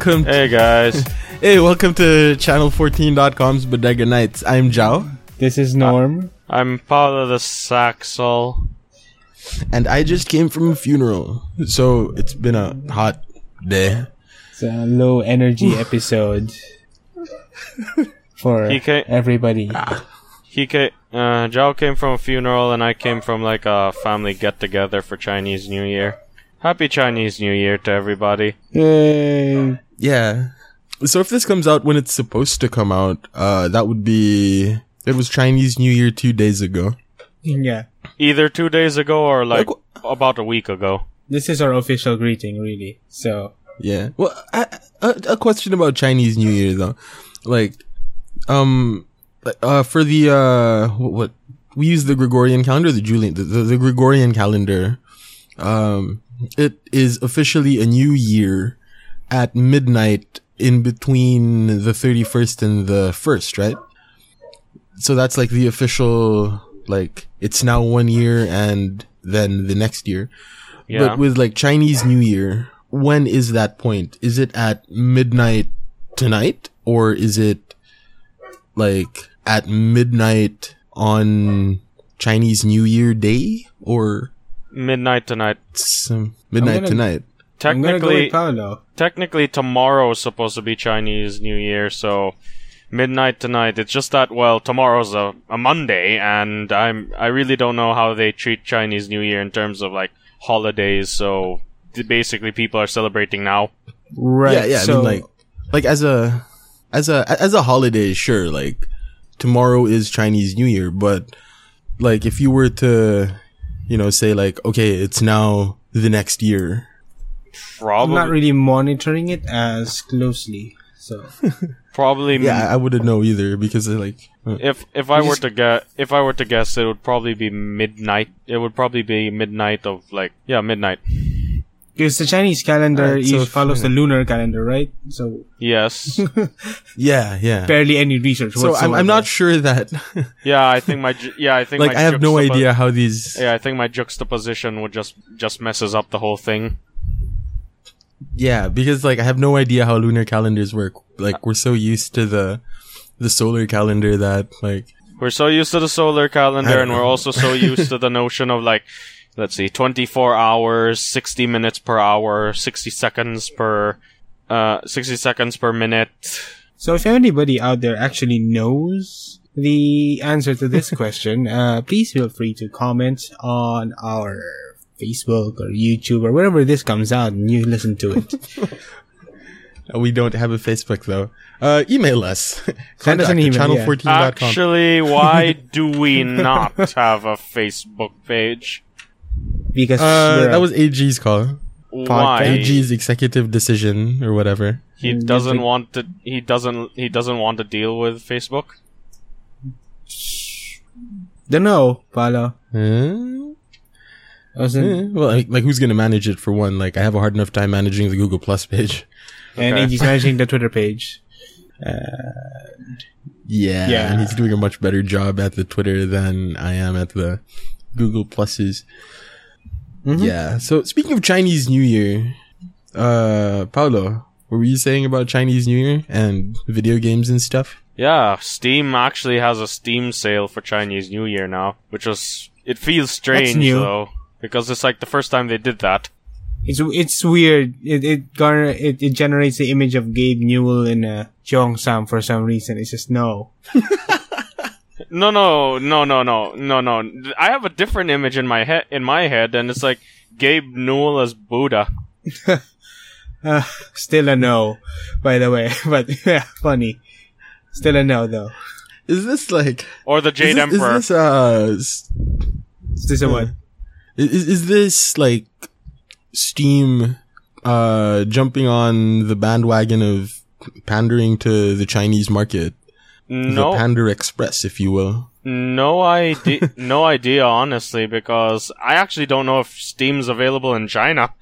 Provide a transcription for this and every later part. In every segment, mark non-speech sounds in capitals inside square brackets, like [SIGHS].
Hey guys. Hey, welcome. Hey guys. [LAUGHS] hey, welcome to channel14.com's Bodega Nights. I'm Joao. This is Norm. I'm Paulo the Saxel. And I just came from a funeral. So it's been a hot day. It's a low energy episode for He ca- everybody. He came, uh, Joao came from a funeral and I came from like a family get together for Chinese New Year. Happy Chinese New Year to everybody. Yay. Yeah. So if this comes out when it's supposed to come out, uh, that would be, it was Chinese New Year two days ago. Yeah. Either two days ago or like Like- about a week ago. This is our official greeting, really. So, Yeah. Well, I, a, a question about Chinese New Year though, like, um, like, uh, for the uh, what, what we use the Gregorian calendar, the Julian, the, the, the Gregorian calendar. Um, it is officially a new year at midnight in between the thirty first and the first, right? So that's like the official, like it's now one year and then the next year. Yeah. But with like Chinese New Year, when is that point? Is it at midnight tonight or is it like at midnight on Chinese New Year day or Midnight tonight. it's, midnight gonna- tonight? I'm gonna go Technically, with Paulo. technically tomorrow is supposed to be Chinese New Year, so midnight tonight. It's just that well, tomorrow's a, a Monday, and I'm I really don't know how they treat Chinese New Year in terms of like holidays. So basically, people are celebrating now. Right. Yeah, yeah. So, I mean, like, like as a, as a, as a holiday, sure. Like, tomorrow is Chinese New Year, but like, if you were to, you know, say like, okay, it's now the next year. I'm Probably, not really monitoring it as closely. So, [LAUGHS] probably. Yeah, I, I wouldn't know either because like, uh, If if I were just- to get if I were to guess, it would probably be midnight. It would probably be midnight of like yeah midnight. because the Chinese calendar Alright, so follows the lunar calendar, right? So, Yes, [LAUGHS] yeah, yeah. barely any research So I'm, I'm not sure that, [LAUGHS] yeah. I think my ju- yeah. I think like, my I have no idea how these. Yeah, I think my juxtaposition would just just messes up the whole thing. Yeah, because like I have no idea how lunar calendars work. Like we're so used to the the solar calendar that like We're so used to the solar calendar, don't and we're also so [LAUGHS] used to the notion of like, let's see, 24 hours, 60 minutes per hour, 60 seconds per, uh, 60 seconds per minute. So if anybody out there actually knows the answer to this [LAUGHS] question, uh, please feel free to comment on our Facebook or YouTube or wherever this comes out and you listen to it. [LAUGHS] we don't have a Facebook though. Uh, email us. Send us an [LAUGHS] Contact at email, yeah. channel14.com. Actually, why do we not have a Facebook page? Because Uh, that was AG's call. Why? AG's executive decision or whatever. He Mm, doesn't want to. He doesn't. He doesn't want to deal with Facebook. don't know, Paulo. Huh? I wasn't, Eh, well, like, like who's gonna manage it for one? Like I have a hard enough time managing the Google Plus page. and Okay. he's managing the Twitter page. Yeah, Yeah. and he's doing a much better job at the Twitter than I am at the Google Pluses. Mhm. Yeah. So speaking of Chinese New Year, uh, Paulo, what were you saying about Chinese New Year and video games and stuff? Yeah, Steam actually has a Steam sale for Chinese New Year now, which was it feels strange new. though because it's like the first time they did that. It's it's weird. It it garner it, it generates the image of Gabe Newell in uh, cheongsam for some reason. It's just no. [LAUGHS] No, no, no, no, no, no, no. I have a different image in my head in my head, and it's like Gabe Newell as Buddha. [LAUGHS] Uh, still a no, by the way. [LAUGHS] But yeah, funny. Still a no though. Is this like Or the Jade is this, Emperor. Is this uh s- Is this a what? Is, is this like Steam uh jumping on the bandwagon of pandering to the Chinese market? no, The Panda Express, if you will. no idea, no idea, honestly, because I actually don't know if Steam's available in China.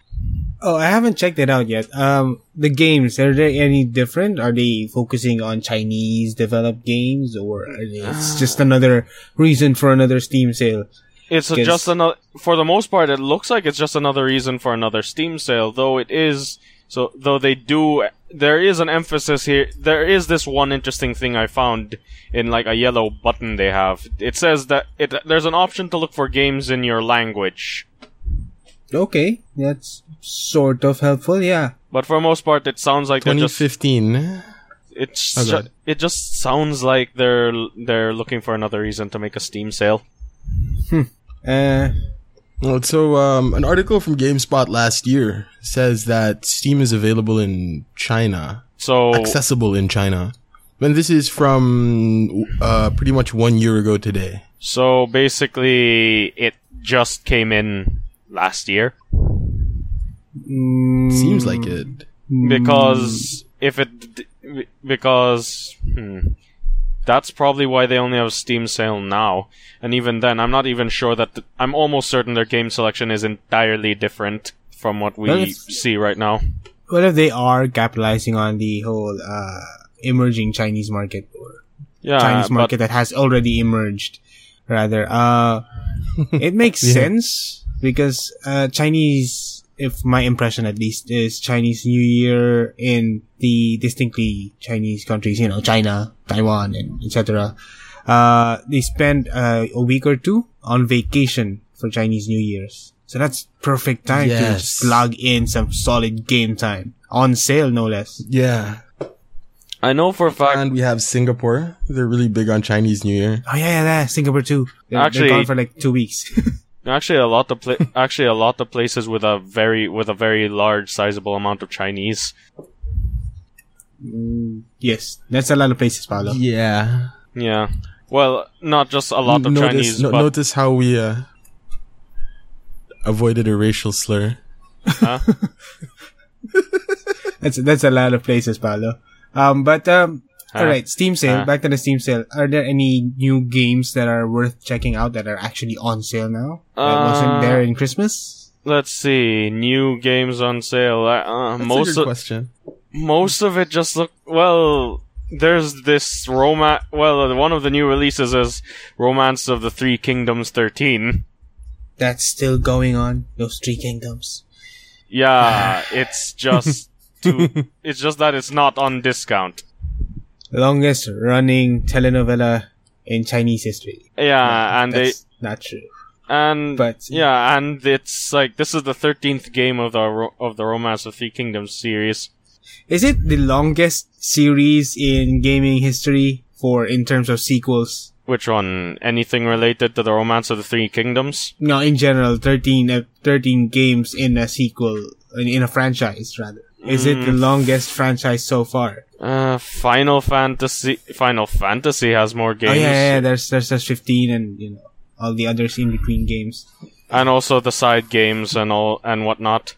Oh, I haven't checked it out yet. Um, the games are they any different? Are they focusing on Chinese developed games, or it's [SIGHS] just another reason for another Steam sale? It's a, just another. For the most part, it looks like it's just another reason for another Steam sale. Though it is So though they do, there is an emphasis here. There is this one interesting thing I found in like a yellow button they have. It says that it there's an option to look for games in your language. Okay, that's sort of helpful. Yeah. But for most part, it sounds like they're just 2015. it's Oh, ju- it just sounds like they're they're looking for another reason to make a Steam sale. Uh, Well, so um, an article from GameSpot last year says that Steam is available in China, So accessible in China. And this is from uh, pretty much one year ago today. so basically, it just came in last year mm, Seems like it. because if it because hmm, that's probably why they only have Steam sale now. And even then, I'm not even sure that th- I'm almost certain their game selection is entirely different from what we Well, it's- see right now. What if they are capitalizing on the whole uh, emerging Chinese market or Yeah, Chinese but market that has already emerged? Rather, uh, [LAUGHS] it makes Yeah. sense because uh, Chinese, if my impression at least, is Chinese New Year in the distinctly Chinese countries, you know, China, Taiwan, and etc. Uh, they spend uh, a week or two on vacation for Chinese New Year's. So that's perfect time to Yes. just plug in some solid game time on sale, no less. Yeah. I know for a fact. And we have Singapore. They're really big on Chinese New Year. Oh yeah, yeah, yeah. Singapore too. They're, Actually- they're gone for like two weeks. [LAUGHS] Actually, a lot of pla- [LAUGHS] actually a lot of places with a very with a very large, sizable amount of Chinese. Mm, yes, that's a lot of places, Paulo. Yeah. Yeah. Well, not just a lot of notice, Chinese, no- but notice how we uh, avoided a racial slur. huh? [LAUGHS] That's that's a lot of places, Paulo. Um, but um, Huh? all right, Steam sale. Huh? Back to the Steam sale. Are there any new games that are worth checking out that are actually on sale now? That wasn't Uh, there in Christmas. let's see. New games on sale. Uh, uh, That's most a good of question. most of it just look well. There's this romance. Well, one of the new releases is Romance of the Three Kingdoms 13. That's still going on. Those three kingdoms. Yeah, it's just [LAUGHS] too. It's just that it's not on discount. Longest running telenovela in Chinese history. Yeah, and they not true. and But- yeah, and it's like this is the thirteenth game of the ro- of the Romance of Three Kingdoms series. Is it the longest series in gaming history for in terms of sequels? Which one? Anything related to the Romance of the Three Kingdoms? No, in general, 13, uh, 13 games in a sequel, in, in a franchise, rather. Is it the Mm. longest franchise so far? Uh, Final Fantasy. Final Fantasy has more games, Oh, yeah, yeah, yeah, there's, there's, there's 15 and, you know, all the others in between games. and also the side games and all and whatnot.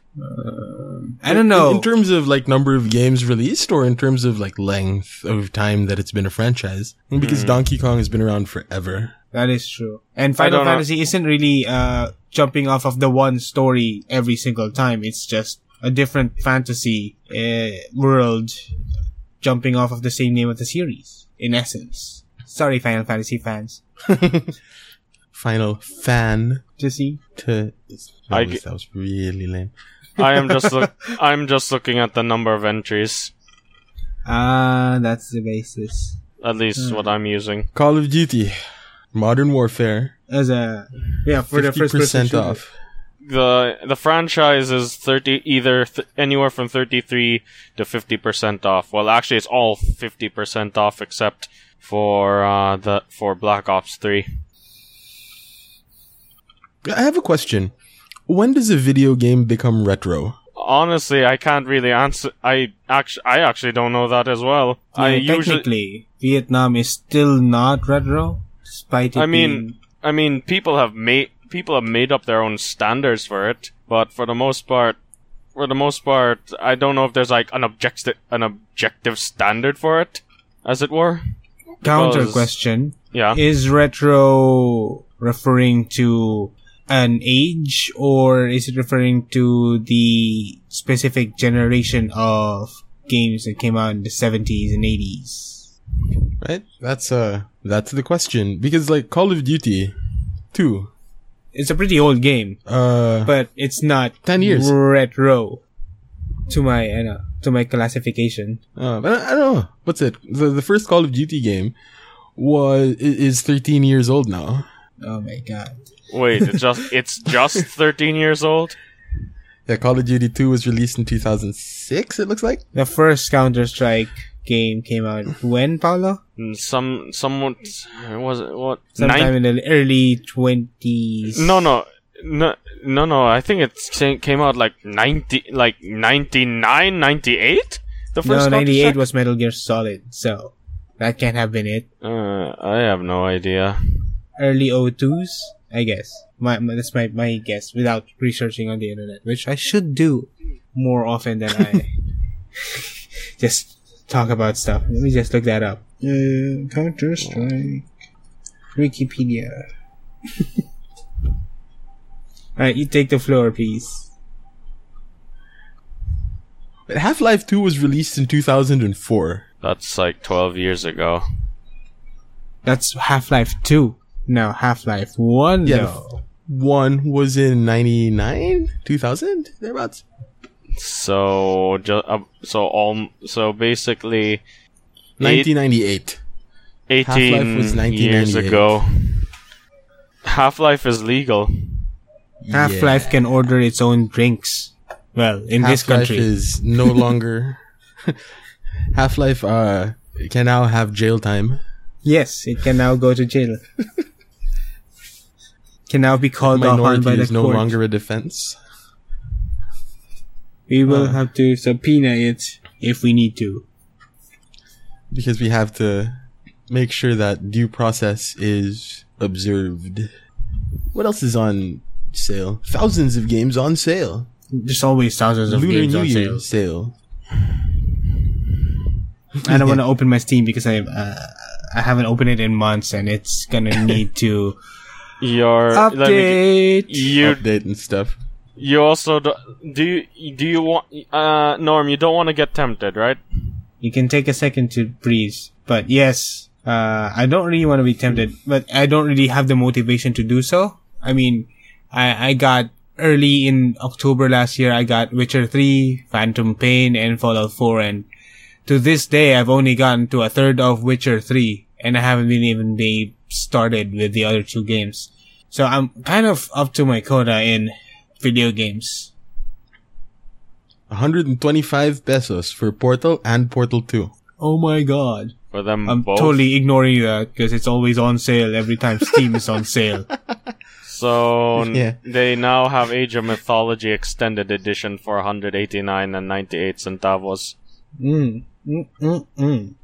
I don't know. In, in terms of like number of games released, or in terms of like length of time that it's been a franchise, because Donkey Kong has been around forever. that is true. And Final don't know. Fantasy isn't really, uh, jumping off of the one story every single time. It's just a different fantasy, uh, world jumping off of the same name of the series, in essence. Sorry, Final Fantasy fans. [LAUGHS] Final fan To see. to. I That was, g- that was really lame. I am just look. [LAUGHS] I'm just looking at the number of entries. Ah, that's the basis. At least Hmm. what I'm using. Call of Duty, Modern Warfare, As a yeah for the fifty first person percent shooter. off. The The franchise is thirty, either th- anywhere from thirty three to fifty percent off. Well, actually, it's all fifty percent off except for uh, the for Black Ops Three. I have a question. When does a video game become retro? Honestly, I can't really answer. I actually, I actually don't know that as well. I Yeah, usually, Vietnam is still not retro, despite it I mean, being- I mean, people have made people have made up their own standards for it, but for the most part, for the most part, I don't know if there's like an objective an objective standard for it, as it were. counter because- question: Yeah. Is retro referring to an age, or is it referring to the specific generation of games that came out in the seventies and eighties? Right? That's uh that's the question. Because like Call of Duty 2, It's a pretty old game, uh but it's not 10 years. retro. to my ano, to my classification. Uh, but I, I don't know. What's it? The, the first Call of Duty game was is 13 years old now. Oh my god. Wait, it's just [LAUGHS] it's just 13 years old. Yeah, Call of Duty 2 was released in 2006. It looks like. The first Counter Strike game came out when, Paulo? Mm, Some somewhat, was it what Sometime in the early twenties. No, no, no, no, no. I think it came out like ninety, like 99, 98? The no, first ninety eight was Metal Gear Solid, so that can't have been it. Uh, I have no idea. Early 02s, I guess. My, my that's my my guess without researching on the internet, which I should do more often than I [LAUGHS] [LAUGHS] just talk about stuff. Let me just look that up. Uh, Counter Strike, Wikipedia. [LAUGHS] All right, you take the floor, please. Half Life 2 was released in 2004. That's like twelve years ago. That's Half Life Two. No, Half Life One. Yeah, though. One was in 99? 2000? Thereabouts. So, ju- uh, so all, so basically, eight, 1998. eighteen Half-Life was years ago. Half Life is legal. Half Life can order its own drinks. Well, in this Half-Life country. is no [LAUGHS] longer. [LAUGHS] Half Life uh, can now have jail time. Yes, it can now go to jail. [LAUGHS] can now be called off on Minority by the is no longer a defense. We will Uh. have to subpoena it if we need to. because we have to make sure that due process is observed. What else is on sale? Thousands of games on sale. There's always thousands of Lunar games New on Year sale. sale. I don't want to [LAUGHS] open my Steam because I uh, I haven't opened it in months and it's gonna need to [LAUGHS] Your let me update. you Update and stuff. You also do, do you do you want uh Norm? You don't want to get tempted, right? You can take a second to breathe. But yes, uh, I don't really want to be tempted, but I don't really have the motivation to do so. I mean, I, I got early in October last year, I got Witcher 3, Phantom Pain, and Fallout 4, and to this day, I've only gotten to a third of Witcher 3, and I haven't been even be started with the other two games. So I'm kind of up to my quota in video games. 125 pesos for Portal and Portal 2. Oh my god. For them I'm both. totally ignoring that because it's always on sale every time Steam is on sale. [LAUGHS] So Yeah. they now have Age of Mythology Extended Edition for 189 and 98 centavos. Mm, mm, mm, mm.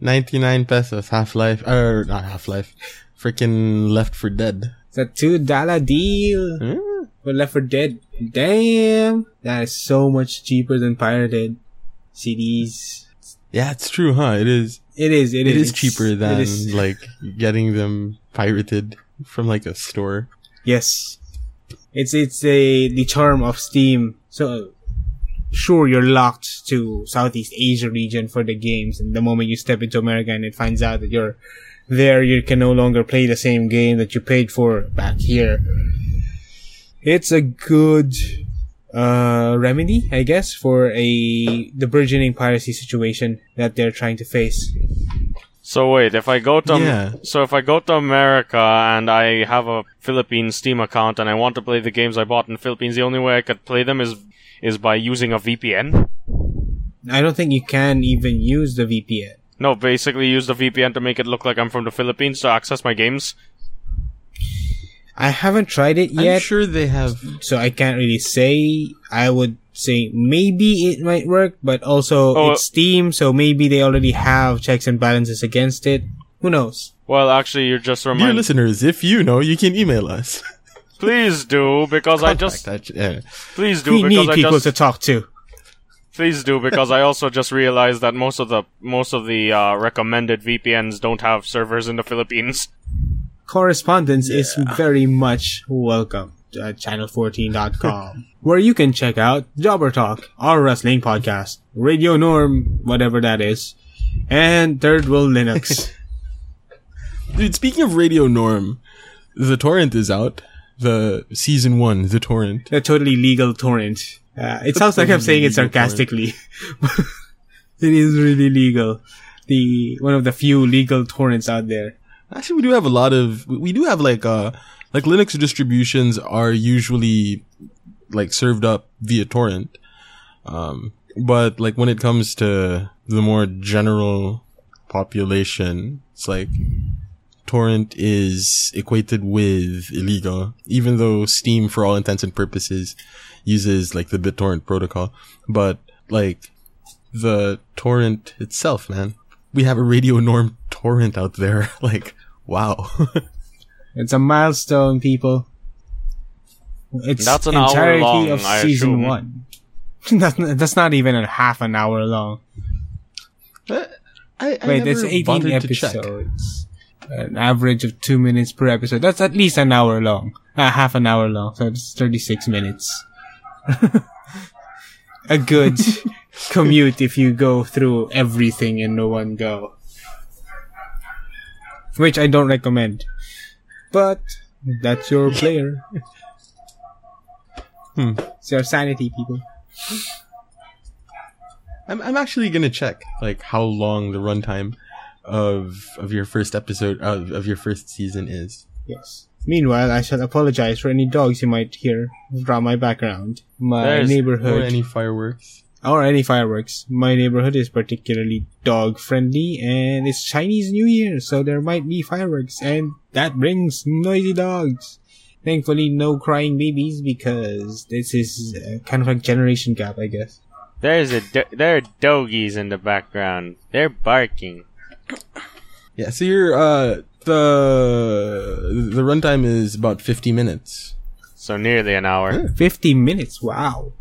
99 pesos, Half Life, or not Half Life, freaking Left 4 Dead. It's a two dollar deal Hmm? for Left 4 Dead. Damn, that is so much cheaper than pirated CDs. Yeah, it's true, huh? It is. It is. It is it's- cheaper than is- like getting them pirated from like a store. yes, it's it's a the charm of Steam. So sure, you're locked to Southeast Asia region for the games, and the moment you step into America and it finds out that you're there, you can no longer play the same game that you paid for back here. It's a good uh remedy, I guess, for a the burgeoning piracy situation that they're trying to face. So wait, if I go to Yeah. so if I go to America and I have a Philippine Steam account and I want to play the games I bought in the Philippines, the only way I could play them is is by using a VPN. I don't think you can even use the VPN. No, basically use the VPN to make it look like I'm from the Philippines to access my games. I haven't tried it yet. I'm sure they have. so I can't really say. I would say maybe it might work, but also Oh, it's Steam, so maybe they already have checks and balances against it. Who knows? Well, actually, you're just Dear reminding. listeners, if you know, you can email us. Please do because I just Contact that- yeah. please do We because need I people just to talk to. Please do because I also just realized that most of the most of the uh, recommended VPNs don't have servers in the Philippines. Correspondence is very much welcome at channel14.com, [LAUGHS] where you can check out Jobber Talk, our wrestling podcast, Radio Norm, whatever that is, and Third World Linux. [LAUGHS] Dude, speaking of Radio Norm, the torrent is out. The season one, the torrent. A totally legal torrent. Uh, it sounds like I'm saying it sarcastically. [LAUGHS] it is really legal. The one of the few legal torrents out there. Actually, we do have a lot of. We we do have like uh like Linux distributions are usually like served up via torrent. Um, but like when it comes to the more general population, it's like torrent is equated with illegal, even though Steam, for all intents and purposes, uses like the BitTorrent protocol. But like the torrent itself, man, we have a radio norm torrent out there. [LAUGHS] like, wow. [LAUGHS] It's a milestone, people. It's That's an hour entirety long, of I season assume. one. [LAUGHS] that's, that's not even a half an hour long. I, I Wait, it's 18 bothered to check. episodes. An average of two minutes per episode. That's at least an hour long. Uh, half an hour long. So it's 36 minutes. [LAUGHS] a good commute if you go through everything in no one go. Which I don't recommend. But that's your player. [LAUGHS] Hmm. It's your sanity, people. I'm, I'm actually gonna check like how long the runtime of of your first episode of, of your first season is. Yes. Meanwhile, I shall apologize for any dogs you might hear from my background. My There's- Or neighborhood, any fireworks. or any fireworks. My neighborhood is particularly dog friendly, and it's Chinese New Year, so there might be fireworks, and that brings noisy dogs. Thankfully, no crying babies because this is uh, kind of like generation gap, I guess. There's a do- there are doggies in the background. They're barking. Yeah, so your uh the the runtime is about 50 minutes. So nearly an hour. Fifty minutes. Wow.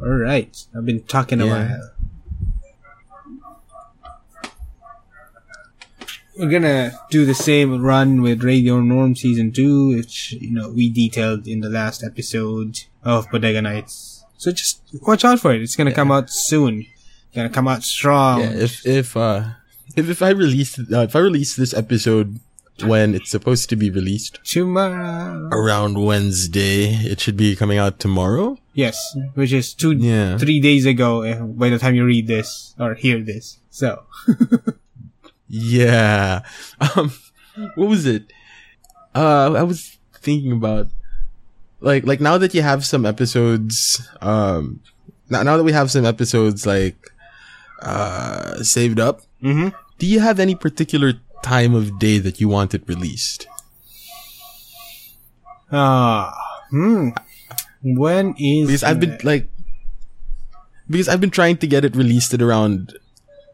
All right. I've been talking a Yeah. while. We're gonna do the same run with Radio Norm Season 2, which, you know, we detailed in the last episode of Bodega Nights. So just watch out for it. It's gonna come out soon. Gonna come out strong. Yeah, if if uh if if I release uh, if I release this episode when it's supposed to be released Tomorrow. around Wednesday, it should be coming out tomorrow. Yes, which is two, Yeah. three days ago by the time you read this or hear this. So, [LAUGHS] Yeah. Um, what was it? Uh, I was thinking about like like now that you have some episodes. Um, now now that we have some episodes like uh saved up, hmm do you have any particular time of day that you want it released? Ah, hmm. When is Because I've been like because I've been trying to get it released at around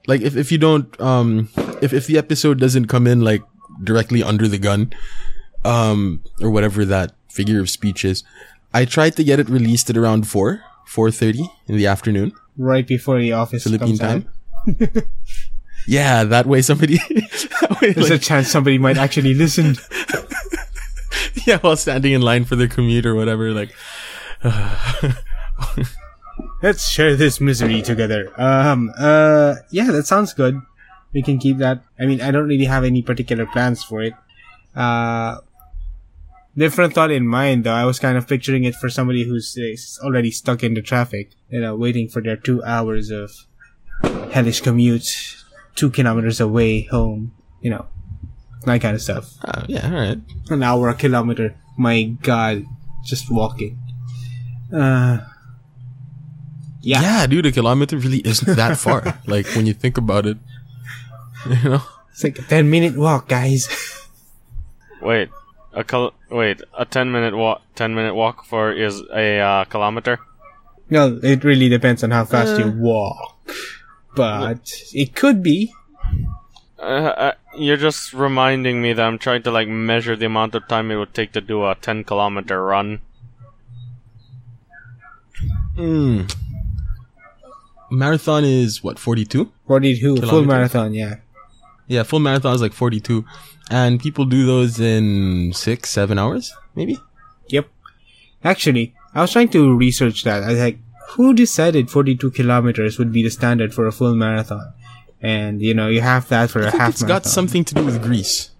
like if if you don't um if if the episode doesn't come in like directly under the gun um or whatever that figure of speech is, I tried to get it released at around 4 4:30 in the afternoon right before the office Philippine time. [LAUGHS] yeah, that way somebody [LAUGHS] that way, There's like, a chance somebody might actually listen. [LAUGHS] yeah, while standing in line for their commute or whatever like [SIGHS] Let's share this misery together. Um, uh, yeah, that sounds good. We can keep that. I mean, I don't really have any particular plans for it. Uh, different thought in mind though. I was kind of picturing it for somebody who's uh, already stuck in the traffic, you know, waiting for their two hours of hellish commute, two kilometers away home, you know, that kind of stuff. uh, yeah, all right. An hour a kilometer. My god, just walking. Uh, yeah. Yeah, dude, a kilometer really isn't that [LAUGHS] far. like when you think about it, you know. It's like a 10 minute walk, guys. Wait, a kil- wait, a ten minute walk. Ten minute walk for is a uh, kilometer. no, it really depends on how fast Uh. you walk. But it could be. Uh, uh, you're just reminding me that I'm trying to like measure the amount of time it would take to do a ten kilometer run. Mm. Marathon is what forty two. 42, full marathon, yeah. Yeah, full marathon is like forty two, and people do those in six, seven hours, maybe. Yep. Actually, I was trying to research that. I was like, who decided 42 kilometers would be the standard for a full marathon? And, you know, you have that for a I think half it's marathon. got something to do with Greece.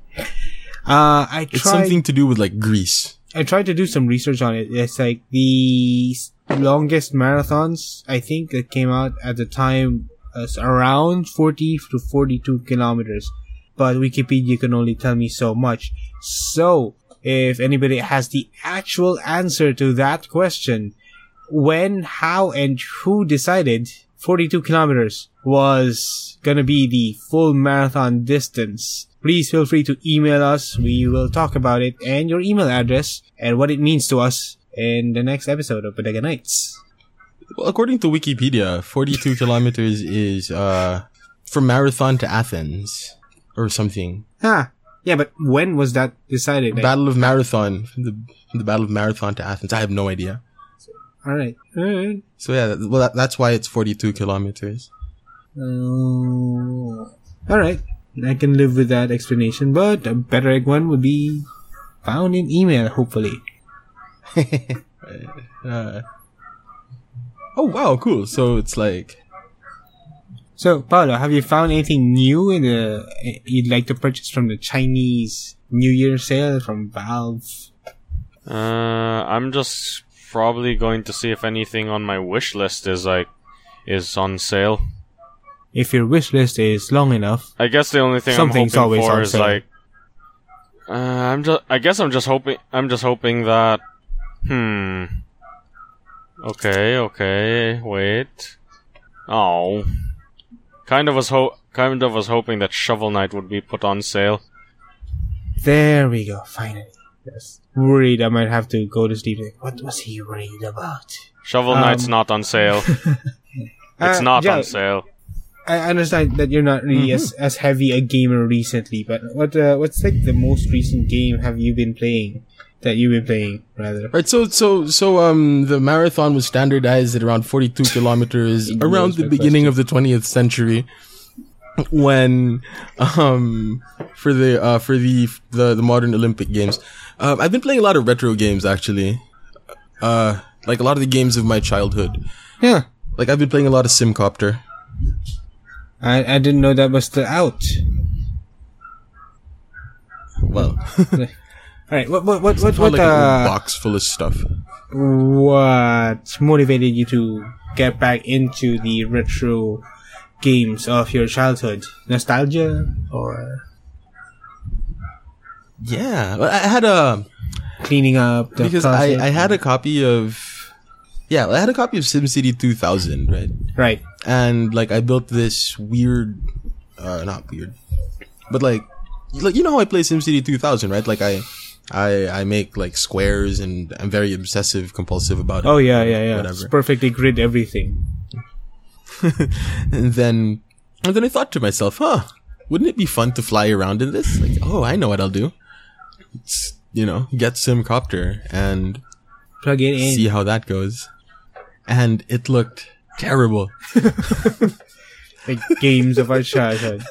Uh, I It's something to do with like Greece. I tried to do some research on it. It's like the longest marathons, I think, that came out at the time was around 40 to 42 kilometers. But Wikipedia can only tell me so much. So, if anybody has the actual answer to that question, when, how, and who decided 42 kilometers was gonna be the full marathon distance, please feel free to email us. We will talk about it and your email address and what it means to us in the next episode of Bodega Nights. Well, according to Wikipedia, 42 kilometers is uh from Marathon to Athens or something. Ah, yeah, but when was that decided? Battle of Marathon, the the Battle of Marathon to Athens. I have no idea. All right, all right. So yeah, well that, that's why it's 42 kilometers. Uh, all right, I can live with that explanation. But a better egg one would be found in email, hopefully. [LAUGHS] Uh, oh wow, cool. So it's like So, Paulo, have you found anything new in the you'd like to purchase from the Chinese New Year sale from Valve? Uh, I'm just probably going to see if anything on my wish list is like is on sale. If your wish list is long enough, I guess the only thing Something's I'm always hoping for on is sale. like. Uh, I'm just. I guess I'm just hoping. I'm just hoping that. Hmm. Okay. Okay. Wait. Oh. Kind of was ho- Kind of was hoping that Shovel Knight would be put on sale. there we go. Finally, yes. Worried I might have to go to sleep. Like, what was he worried about? Shovel Um, Knight's not on sale. [LAUGHS] It's Uh, not Joe, on sale. I understand that you're not really as, as heavy a gamer recently, but what uh, what's like the most recent game have you been playing? That you've been playing, rather. right. So so so um the marathon was standardized at around 42 [LAUGHS] kilometers around the my beginning of the 20th century. When um for the uh for the the, the modern Olympic games, um, I've been playing a lot of retro games actually. Uh, like a lot of the games of my childhood. Yeah, Like I've been playing a lot of Simcopter. I I didn't know that was still out. Well, [LAUGHS] All right, what what what what, what like uh, box full of stuff. what motivated you to get back into the retro games of your childhood? Nostalgia or Yeah, I had a cleaning up the because closet? I I had a copy of yeah I had a copy of SimCity 2000 right right. and like I built this weird uh not weird but like like you know how I play SimCity 2000 right like I I I make like squares and I'm very obsessive compulsive about it. Oh yeah, yeah, yeah. Whatever. It's perfectly grid everything. [LAUGHS] and then and then I thought to myself, huh, wouldn't it be fun to fly around in this? Like, oh, I know what I'll do. It's, you know, get Simcopter and Plug it in. see how that goes. And it looked terrible. [LAUGHS] like games of our childhood.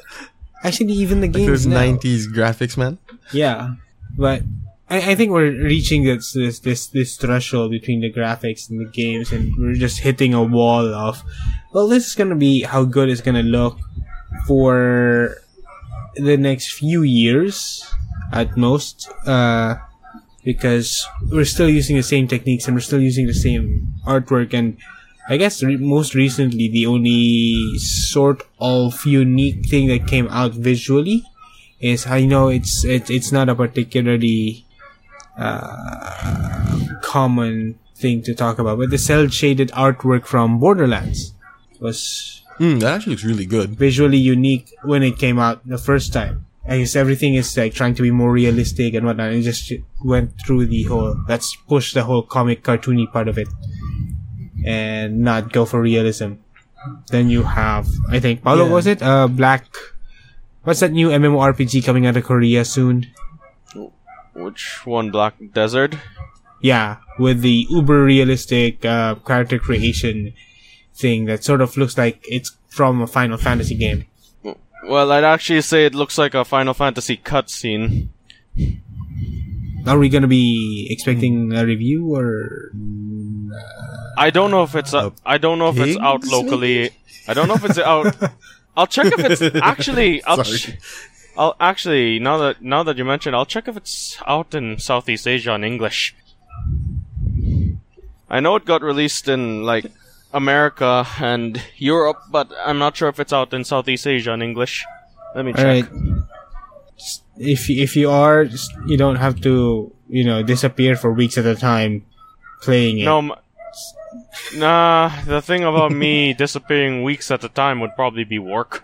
Actually, even the Like games those now. 90s graphics, man. Yeah, but I, I think we're reaching this this this this threshold between the graphics and the games, and we're just hitting a wall of, well, this is gonna be how good it's gonna look for the next few years at most, uh, because we're still using the same techniques and we're still using the same artwork and. I guess re- most recently, the only sort of unique thing that came out visually is I know it's it, it's not a particularly uh, common thing to talk about, but the cell shaded artwork from Borderlands was Mm, that actually looks really good. visually unique when it came out the first time. I guess everything is like trying to be more realistic and whatnot. It just went through the whole let's push the whole comic cartoony part of it and not go for realism. Then you have I think Paulo Yeah. was it? Uh Black what's that new MMORPG coming out of Korea soon? Which one? Black Desert? Yeah, with the uber realistic uh, character creation thing that sort of looks like it's from a Final Fantasy game. Well, I'd actually say it looks like a Final Fantasy cutscene. Are we gonna be expecting a review or? I don't know if it's uh, I don't know if it's out pigs, locally. I don't know if it's out. I'll check if it's [LAUGHS] actually. I'll, Sorry. ch- I'll actually now that now that you mentioned, I'll check if it's out in Southeast Asia in English. I know it got released in like America and Europe, but I'm not sure if it's out in Southeast Asia in English. Let me check. Right. If if you are, you don't have to you know disappear for weeks at a time playing it. No, m- nah. The thing about me [LAUGHS] disappearing weeks at a time would probably be work.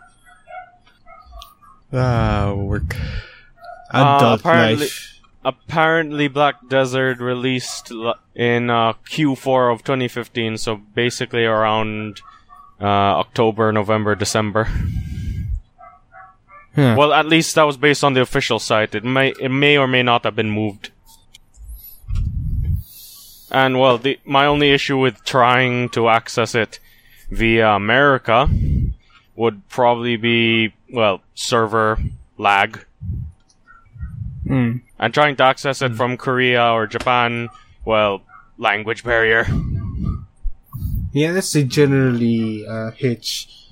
Ah, work. Adult apparently- life. Apparently, Black Desert released in uh, Q4 of 2015, so basically around uh, October, November, December. Huh. Well, at least that was based on the official site. It may it may or may not have been moved. And well, the my only issue with trying to access it via America would probably be well server lag, Hmm. And trying to access it from Korea or Japan, well, language barrier. Yeah, that's a generally uh, hitch.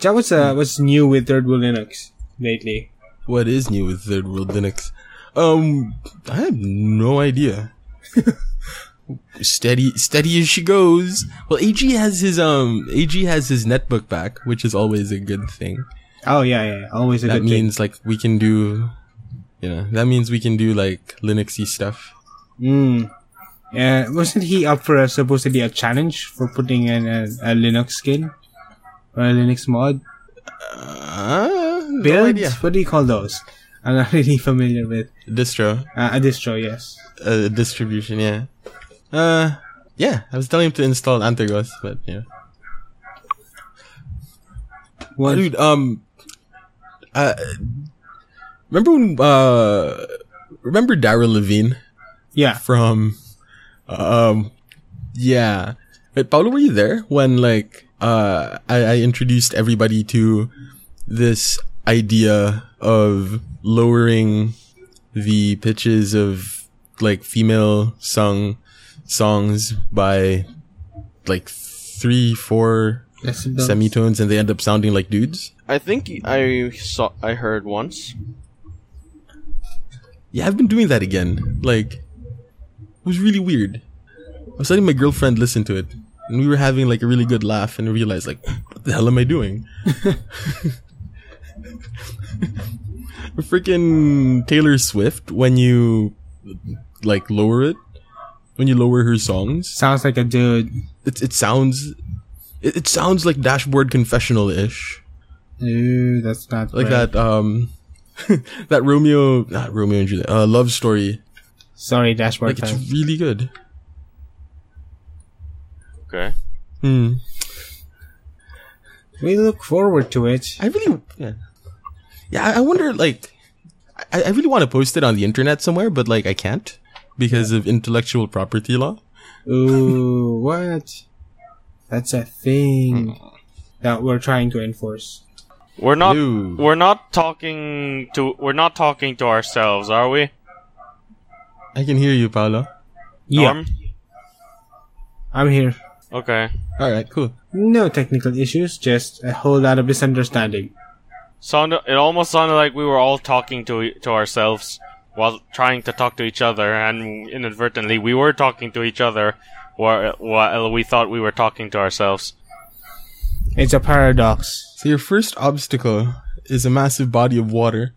That was uh, what's new with Third World Linux lately. What is new with Third World Linux? Um, I have no idea. [LAUGHS] steady, steady as she goes. Well, AG has his um, AG has his netbook back, which is always a good thing. Oh yeah, yeah, always a that good That means like we can do, you know, that means we can do like Linuxy stuff. thing. Mm. Uh, wasn't he up for a, supposedly a challenge for putting in a, a Linux skin or a Linux mod Uh, no build? idea. What do you call those? I'm not [LAUGHS] really familiar with Distro, uh, a distro. Yes. uh, distribution, yeah. Uh, yeah, I was telling him to install Antergos, but yeah. What? Dude, um, uh, remember when, uh, remember Daryl Levine Yeah. from, um, yeah. Wait, Paulo, were you there when, like, uh, I, I introduced everybody to this idea of lowering the pitches of, like, female sung songs by, like, three, four That's the- semitones and they end up sounding like dudes? I think I saw I heard once. Yeah, I've been doing that again. Like, it was really weird. I was letting my girlfriend listen to it, and we were having like a really good laugh, and realized like, what the hell am I doing? [LAUGHS] Freaking Taylor Swift when you like lower it, when you lower her songs, Sounds like a dude. it it sounds, it, it sounds like Dashboard Confessional ish, Ooh, that's not like right. that um, [LAUGHS] that Romeo, not Romeo and Juliet, uh, love story. Sorry, dashboard Like it's really good. Okay. Hmm. We look forward to it. I really, yeah, yeah. I- I wonder, like, I, I really want to post it on the internet somewhere, but like I can't because of intellectual property law. Ooh, [LAUGHS] what? That's a thing hmm. that we're trying to enforce. We're not Ew. we're not talking to we're not talking to ourselves, are we? I can hear you, Paulo. Yeah, Norm? I'm here. Okay. All right, cool. No technical issues, just a whole lot of misunderstanding. Sound it almost sounded like we were all talking to to ourselves while trying to talk to each other, and inadvertently we were talking to each other while, while we thought we were talking to ourselves. It's a paradox. So your first obstacle is a massive body of water.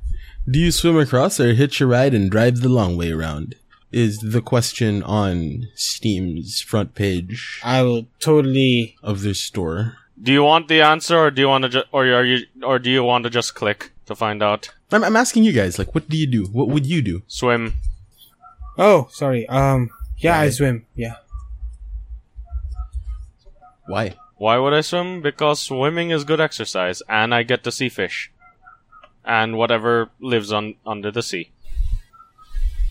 Do you swim across or hitch a ride and drive the long way around? Is the question on Steam's front page I will totally. of their store. Do you want the answer, or do you want to, ju- or are you, or do you want to just click to find out? I'm, I'm asking you guys, like, what do you do? What would you do? Swim. Oh, sorry. Um, yeah, I swim. Yeah. Why? Why would I swim? Because swimming is good exercise, and I get to see fish, and whatever lives on under the sea.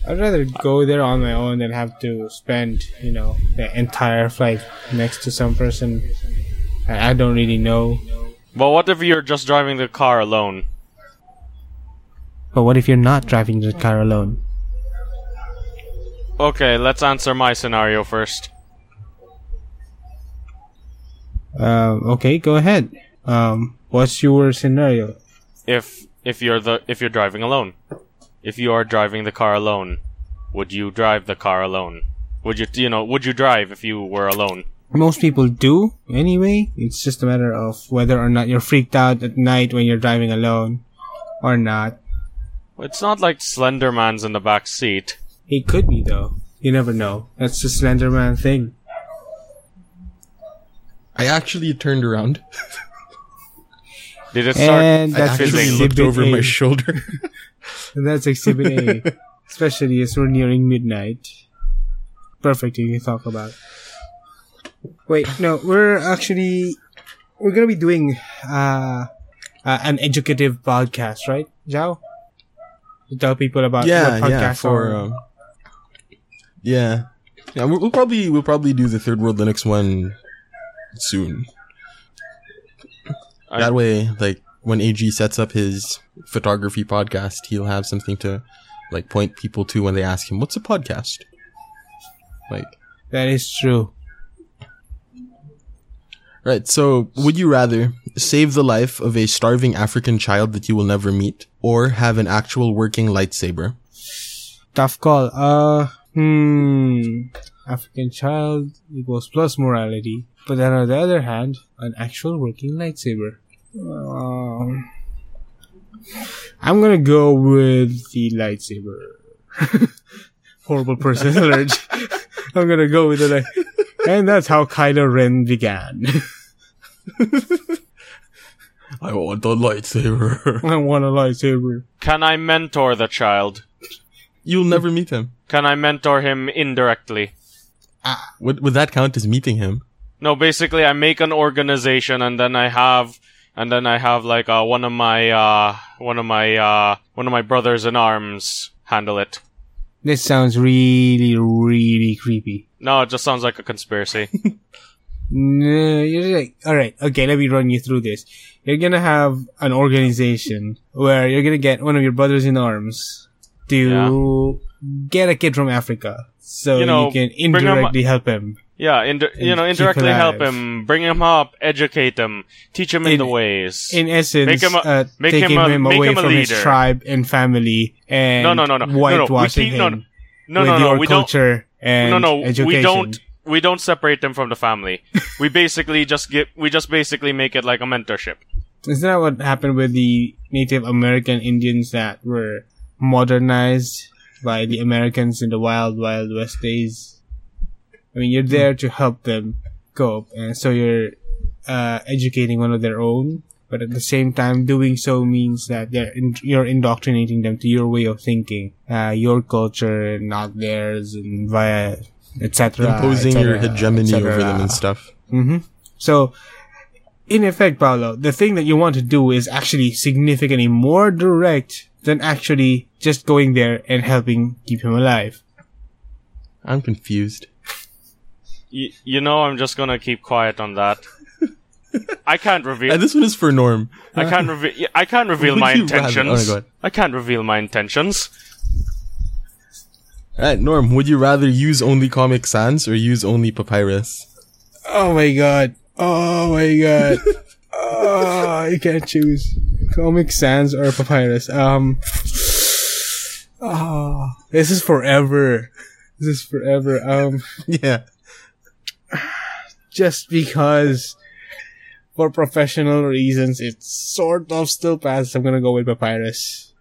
I'd rather go there on my own than have to spend, you know, the entire flight next to some person I I don't really know. But what if you're just driving the car alone? But what if you're not driving the car alone? Okay, let's answer my scenario first. Uh, okay, go ahead. Um, what's your scenario? If if you're the if you're driving alone, if you are driving the car alone, would you drive the car alone? Would you, you know, would you drive if you were alone? Most people do anyway. It's just a matter of whether or not you're freaked out at night when you're driving alone or not. It's not like Slenderman's in the back seat. He could be though. You never know. That's the Slenderman thing. I actually turned around. Did it start? And I that's actually looked over A. my shoulder. [LAUGHS] That's exhibit A. Especially as we're nearing midnight. Perfect thing to talk about. Wait, no, we're actually we're gonna be doing uh, uh an educative podcast, right, Joao? To tell people about yeah, what podcasts yeah. For are. um, yeah, yeah. We'll, we'll probably we'll probably do the third world Linux one soon. I- that way, like when AG sets up his photography podcast, he'll have something to like point people to when they ask him, "What's a podcast?" Like, that is true. right. So, would you rather save the life of a starving African child that you will never meet, or have an actual working lightsaber? Tough call. Uh, hmm. African child equals plus morality. But then on the other hand, an actual working lightsaber. Um, I'm gonna go with the lightsaber. [LAUGHS] Horrible person [LAUGHS] alert. [LAUGHS] I'm gonna go with the light. And that's how Kylo Ren began. I want a lightsaber. I want a lightsaber. Can I mentor the child? You'll never meet him. Can I mentor him indirectly? Would would that count as meeting him? No, basically, I make an organization, and then I have, and then I have like uh, one of my, uh, one of my, uh, one of my brothers in arms handle it. This sounds really, really creepy. No, it just sounds like a conspiracy. [LAUGHS] No, you're like, all right, okay, let me run you through this. You're gonna have an organization where you're gonna get one of your brothers in arms to get a kid from Africa, so You you, know, can bring him- indirectly help him. Yeah, indi- you know, indirectly help him, bring him up, educate him, teach him in, In- the ways. In essence, Make him a- uh, make taking him a- him make away him a from his leader. tribe and family, and no, no, no, no, no, no. We whitewashing keep, no, him no, with no, no, your we don't. culture and No, no, education. we don't. We don't separate them from the family. [LAUGHS] we basically just get. We just basically make it like a mentorship. Isn't that what happened with the Native American Indians that were modernized by the Americans in the wild, wild west days? I mean, you're there to help them cope, and so you're uh, educating one of their own. But at the same time, doing so means that they're in, you're indoctrinating them to your way of thinking, uh, your culture, not theirs, and via etc. Imposing your hegemony over them and stuff. hmm So, in effect, Paulo, the thing that you want to do is actually significantly more direct than actually just going there and helping keep him alive. I'm confused. Y- you know, I'm just gonna keep quiet on that. [LAUGHS] I can't reveal. And this one is for Norm. I can't reveal. I can't reveal Would my you rather- intentions. oh, go ahead. I can't reveal my intentions. Alright, Norm, would you rather use only Comic Sans or use only Papyrus? Oh my god. Oh my god. [LAUGHS] oh, I can't choose. Comic Sans or Papyrus. Um. Oh, this is forever. This is forever. Um. [LAUGHS] Yeah. Just because for professional reasons it's sort of still passed. I'm gonna go with Papyrus.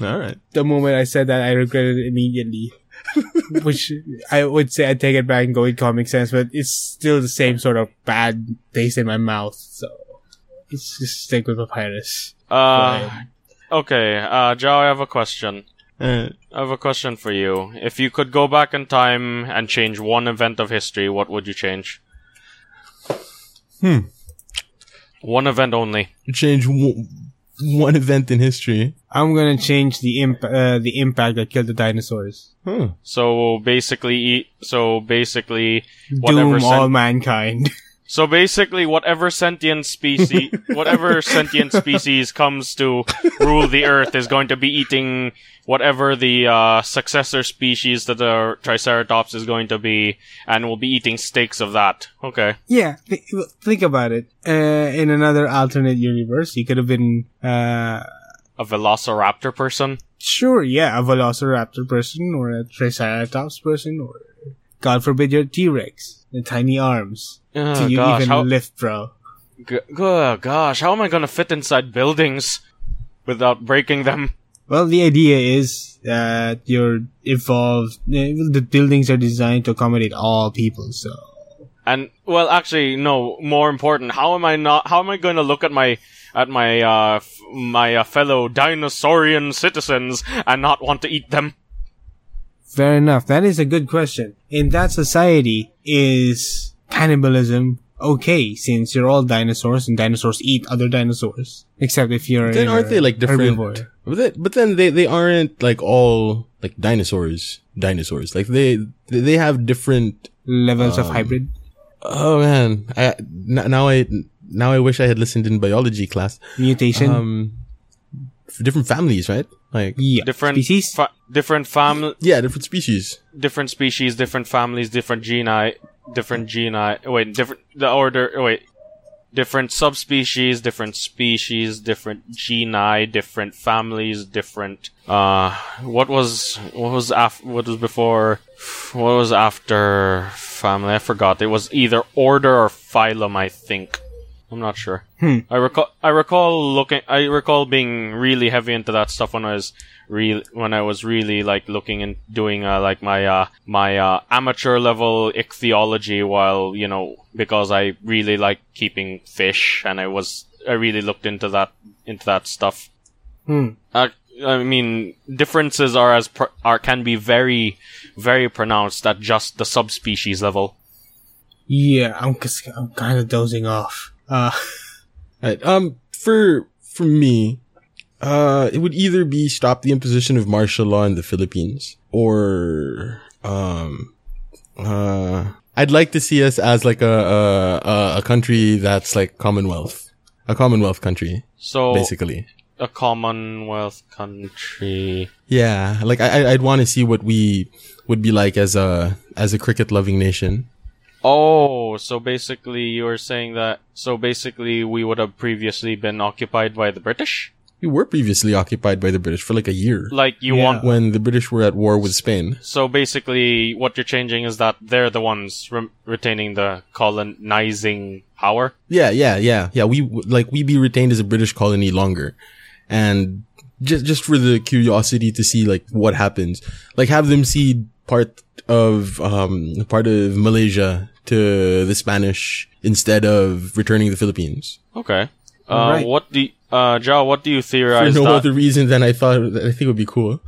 Alright. The moment I said that, I regretted it immediately. [LAUGHS] Which I would say I'd take it back and go with Comic Sans, but it's still the same sort of bad taste in my mouth. So let's just stick with Papyrus. Uh, Fine. okay. Uh, Joe, I have a question. Alright. I have a question for you. If you could go back in time and change one event of history, what would you change? Hmm. One event only. Change w- one event in history. I'm gonna change the imp- uh, the impact that killed the dinosaurs. Huh. So basically, so basically, whatever Doom all mankind. [LAUGHS] so basically, whatever sentient species, [LAUGHS] whatever sentient species comes to rule the earth is going to be eating whatever the uh, successor species that the Triceratops is going to be, and will be eating steaks of that. Okay. Yeah, th- think about it. Uh, in another alternate universe, you could have been uh, A velociraptor person? Sure, yeah, a Velociraptor person or a Triceratops person or God forbid your T-Rex. and tiny arms. Oh, Do you gosh, even how, lift, bro? g- oh, gosh, how am I gonna fit inside buildings without breaking them? Well, the idea is that you're evolved. eh, The buildings are designed to accommodate all people, so And well, actually, no. More important, how am I not? How am I going to look at my at my uh f- my uh, fellow dinosaurian citizens and not want to eat them? Fair enough. That is a good question. In that society, is cannibalism okay? Since you're all dinosaurs and dinosaurs eat other dinosaurs, except if you're Then aren't a they like different? herbivore. But then, but then they, they aren't like all like dinosaurs. Dinosaurs like they they have different. levels of Um, hybrid? Oh man, I n- now I now I wish I had listened in biology class. Mutation? Um, different families, right? Like yeah. Different species? fa- different fam, yeah, different species. different species, different families, different geni, different geni. Wait, different the order. Wait, different subspecies, different species, different geni, different families, different. Uh, what was what was af- what was before? What was after family? I forgot. It was either order or phylum. I think. I'm not sure. Hmm. I recall. I recall looking. I recall being really heavy into that stuff when I was real when I was really like looking and doing uh, like my uh my uh amateur level ichthyology while you know because I really like keeping fish and I was I really looked into that into that stuff. Hmm. Uh, I mean, differences are as pr- are can be very very pronounced at just the subspecies level. Yeah, I'm, I'm kind of dozing off. Uh, [LAUGHS] Right. Um, for for me, uh, it would either be stop the imposition of martial law in the Philippines, or um, uh, I'd like to see us as like a a, a- country that's like Commonwealth, a Commonwealth country, So basically. a Commonwealth country. Yeah, like I- I'd want to see what we would be like as a as a cricket loving nation. Oh, so basically you're saying that so basically we would have previously been occupied by the British? We were previously occupied by the British for like a year Like you Yeah. want when the British were at war with Spain. so basically what you're changing is that they're the ones re- retaining the colonizing power. Yeah, yeah, yeah, yeah. We like we be retained as a British colony longer, and just just for the curiosity to see like what happens, like have them see part of um part of Malaysia to the Spanish instead of returning the Philippines Okay. Uh Alright. what do you, uh Ja, what do you theorize? for theorize no that other reason than I thought. I think it would be cool.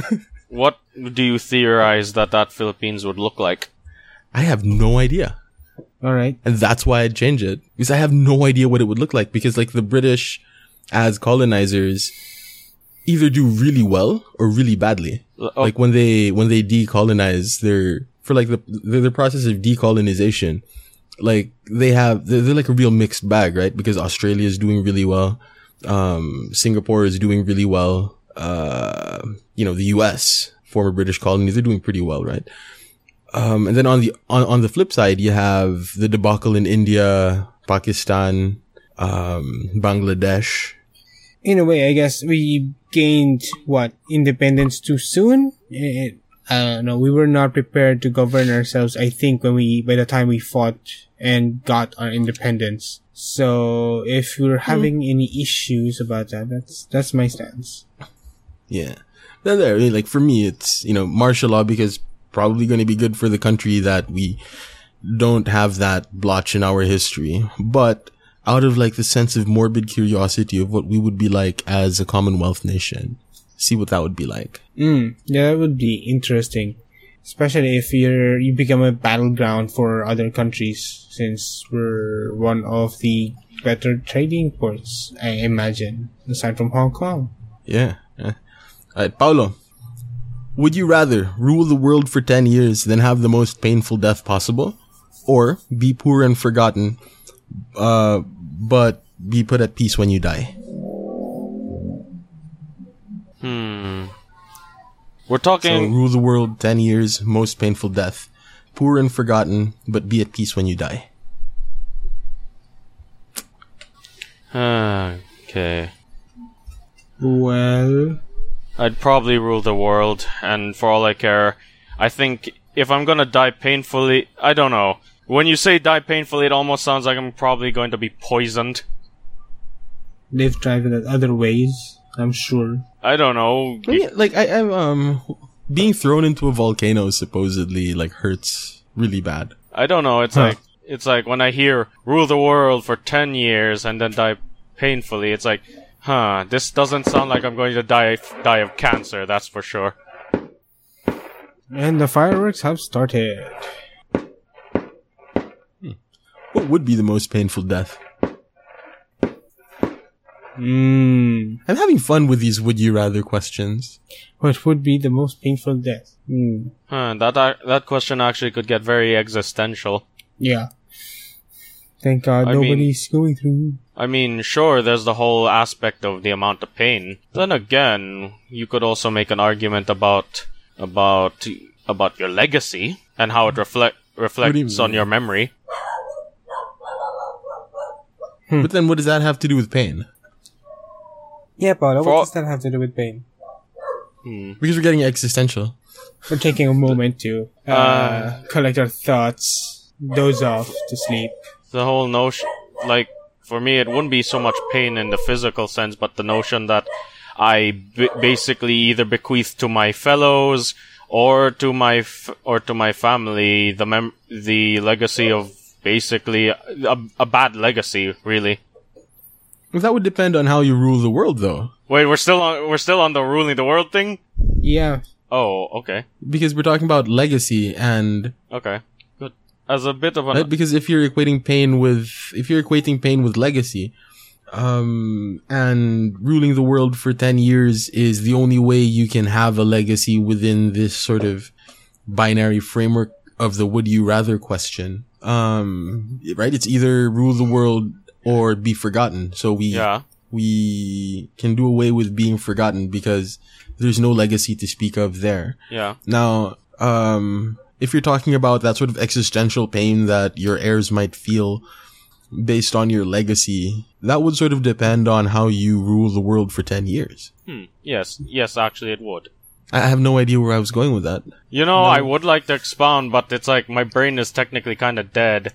[LAUGHS] what do you theorize that that Philippines would look like? I have no idea. all right. and that's why I'd change it because I have no idea what it would look like because like the British as colonizers either do really well or really badly. Oh, Like when they when they decolonize their for like the the, the process of decolonization, like they have they're, they're like a real mixed bag, right? Because Australia is doing really well, um, Singapore is doing really well, uh, you know, the U.S. former British colonies they're doing pretty well, right? Um, and then on the on, on the flip side, you have the debacle in India, Pakistan, um, Bangladesh. In a way, I guess we gained what independence too soon. It, I don't know. We were not prepared to govern ourselves. I think when we by the time we fought and got our independence. So if we're hmm. having any issues about that, that's that's my stance. Yeah. There, I like for me, it's you know martial law because probably going to be good for the country that we don't have that blotch in our history, but out of like the sense of morbid curiosity of what we would be like as a Commonwealth nation, see what that would be like. Mm, yeah, that would be interesting, especially if you're you become a battleground for other countries, since we're one of the better trading ports. I imagine, aside from Hong Kong. Yeah. yeah. All right, Paulo. Would you rather rule the world for 10 years than have the most painful death possible? Or be poor and forgotten, uh, but be put at peace when you die? Hmm. We're talking. So talking rule the world 10 years, most painful death. Poor and forgotten, but be at peace when you die. okay. Well, I'd probably rule the world, and for all I care, I think if I'm gonna die painfully, I don't know. When you say die painfully, it almost sounds like I'm probably going to be poisoned. They've tried it other ways, I'm sure. I don't know. I mean, like I, I'm um being thrown into a volcano supposedly like hurts really bad. I don't know. It's Huh. like it's like when I hear rule the world for ten years and then die painfully. It's like, huh? This doesn't sound like I'm going to die die of cancer. That's for sure. And the fireworks have started. What would be the most painful death? Mmm. I'm having fun with these would you rather questions. What would be the most painful death? Hmm. Huh, that ac- that question actually could get very existential. Yeah. Thank God I mean- nobody's going through. I mean, sure, there's the whole aspect of the amount of pain. Then again, you could also make an argument about about about your legacy and how it reflect do you reflects on your memory. But then what does that have to do with pain? Yeah, Paulo, For- what does that have to do with pain? Because we're getting existential. We're taking a moment to uh, collect our thoughts, doze off to sleep. the whole notion like for me it wouldn't be so much pain in the physical sense but the notion that i b- basically either bequeath to my fellows or to my f- or to my family the mem- the legacy of basically a, a bad legacy really Well, that would depend on how you rule the world, though. wait we're still on we're still on the ruling the world thing Yeah. oh okay Because we're talking about legacy and okay good as a bit of an right? because if you're equating pain with if you're equating pain with legacy, um, and ruling the world for ten years is the only way you can have a legacy within this sort of binary framework of the would you rather question. Um, right? It's either rule the world or be forgotten. So we yeah we can do away with being forgotten because there's no legacy to speak of there. yeah Now, um, if you're talking about that sort of existential pain that your heirs might feel based on your legacy, that would sort of depend on how you rule the world for 10 years. hmm. yes yes actually it would I have no idea where I was going with that. You know, I would like to expound, but it's like my brain is technically kind of dead.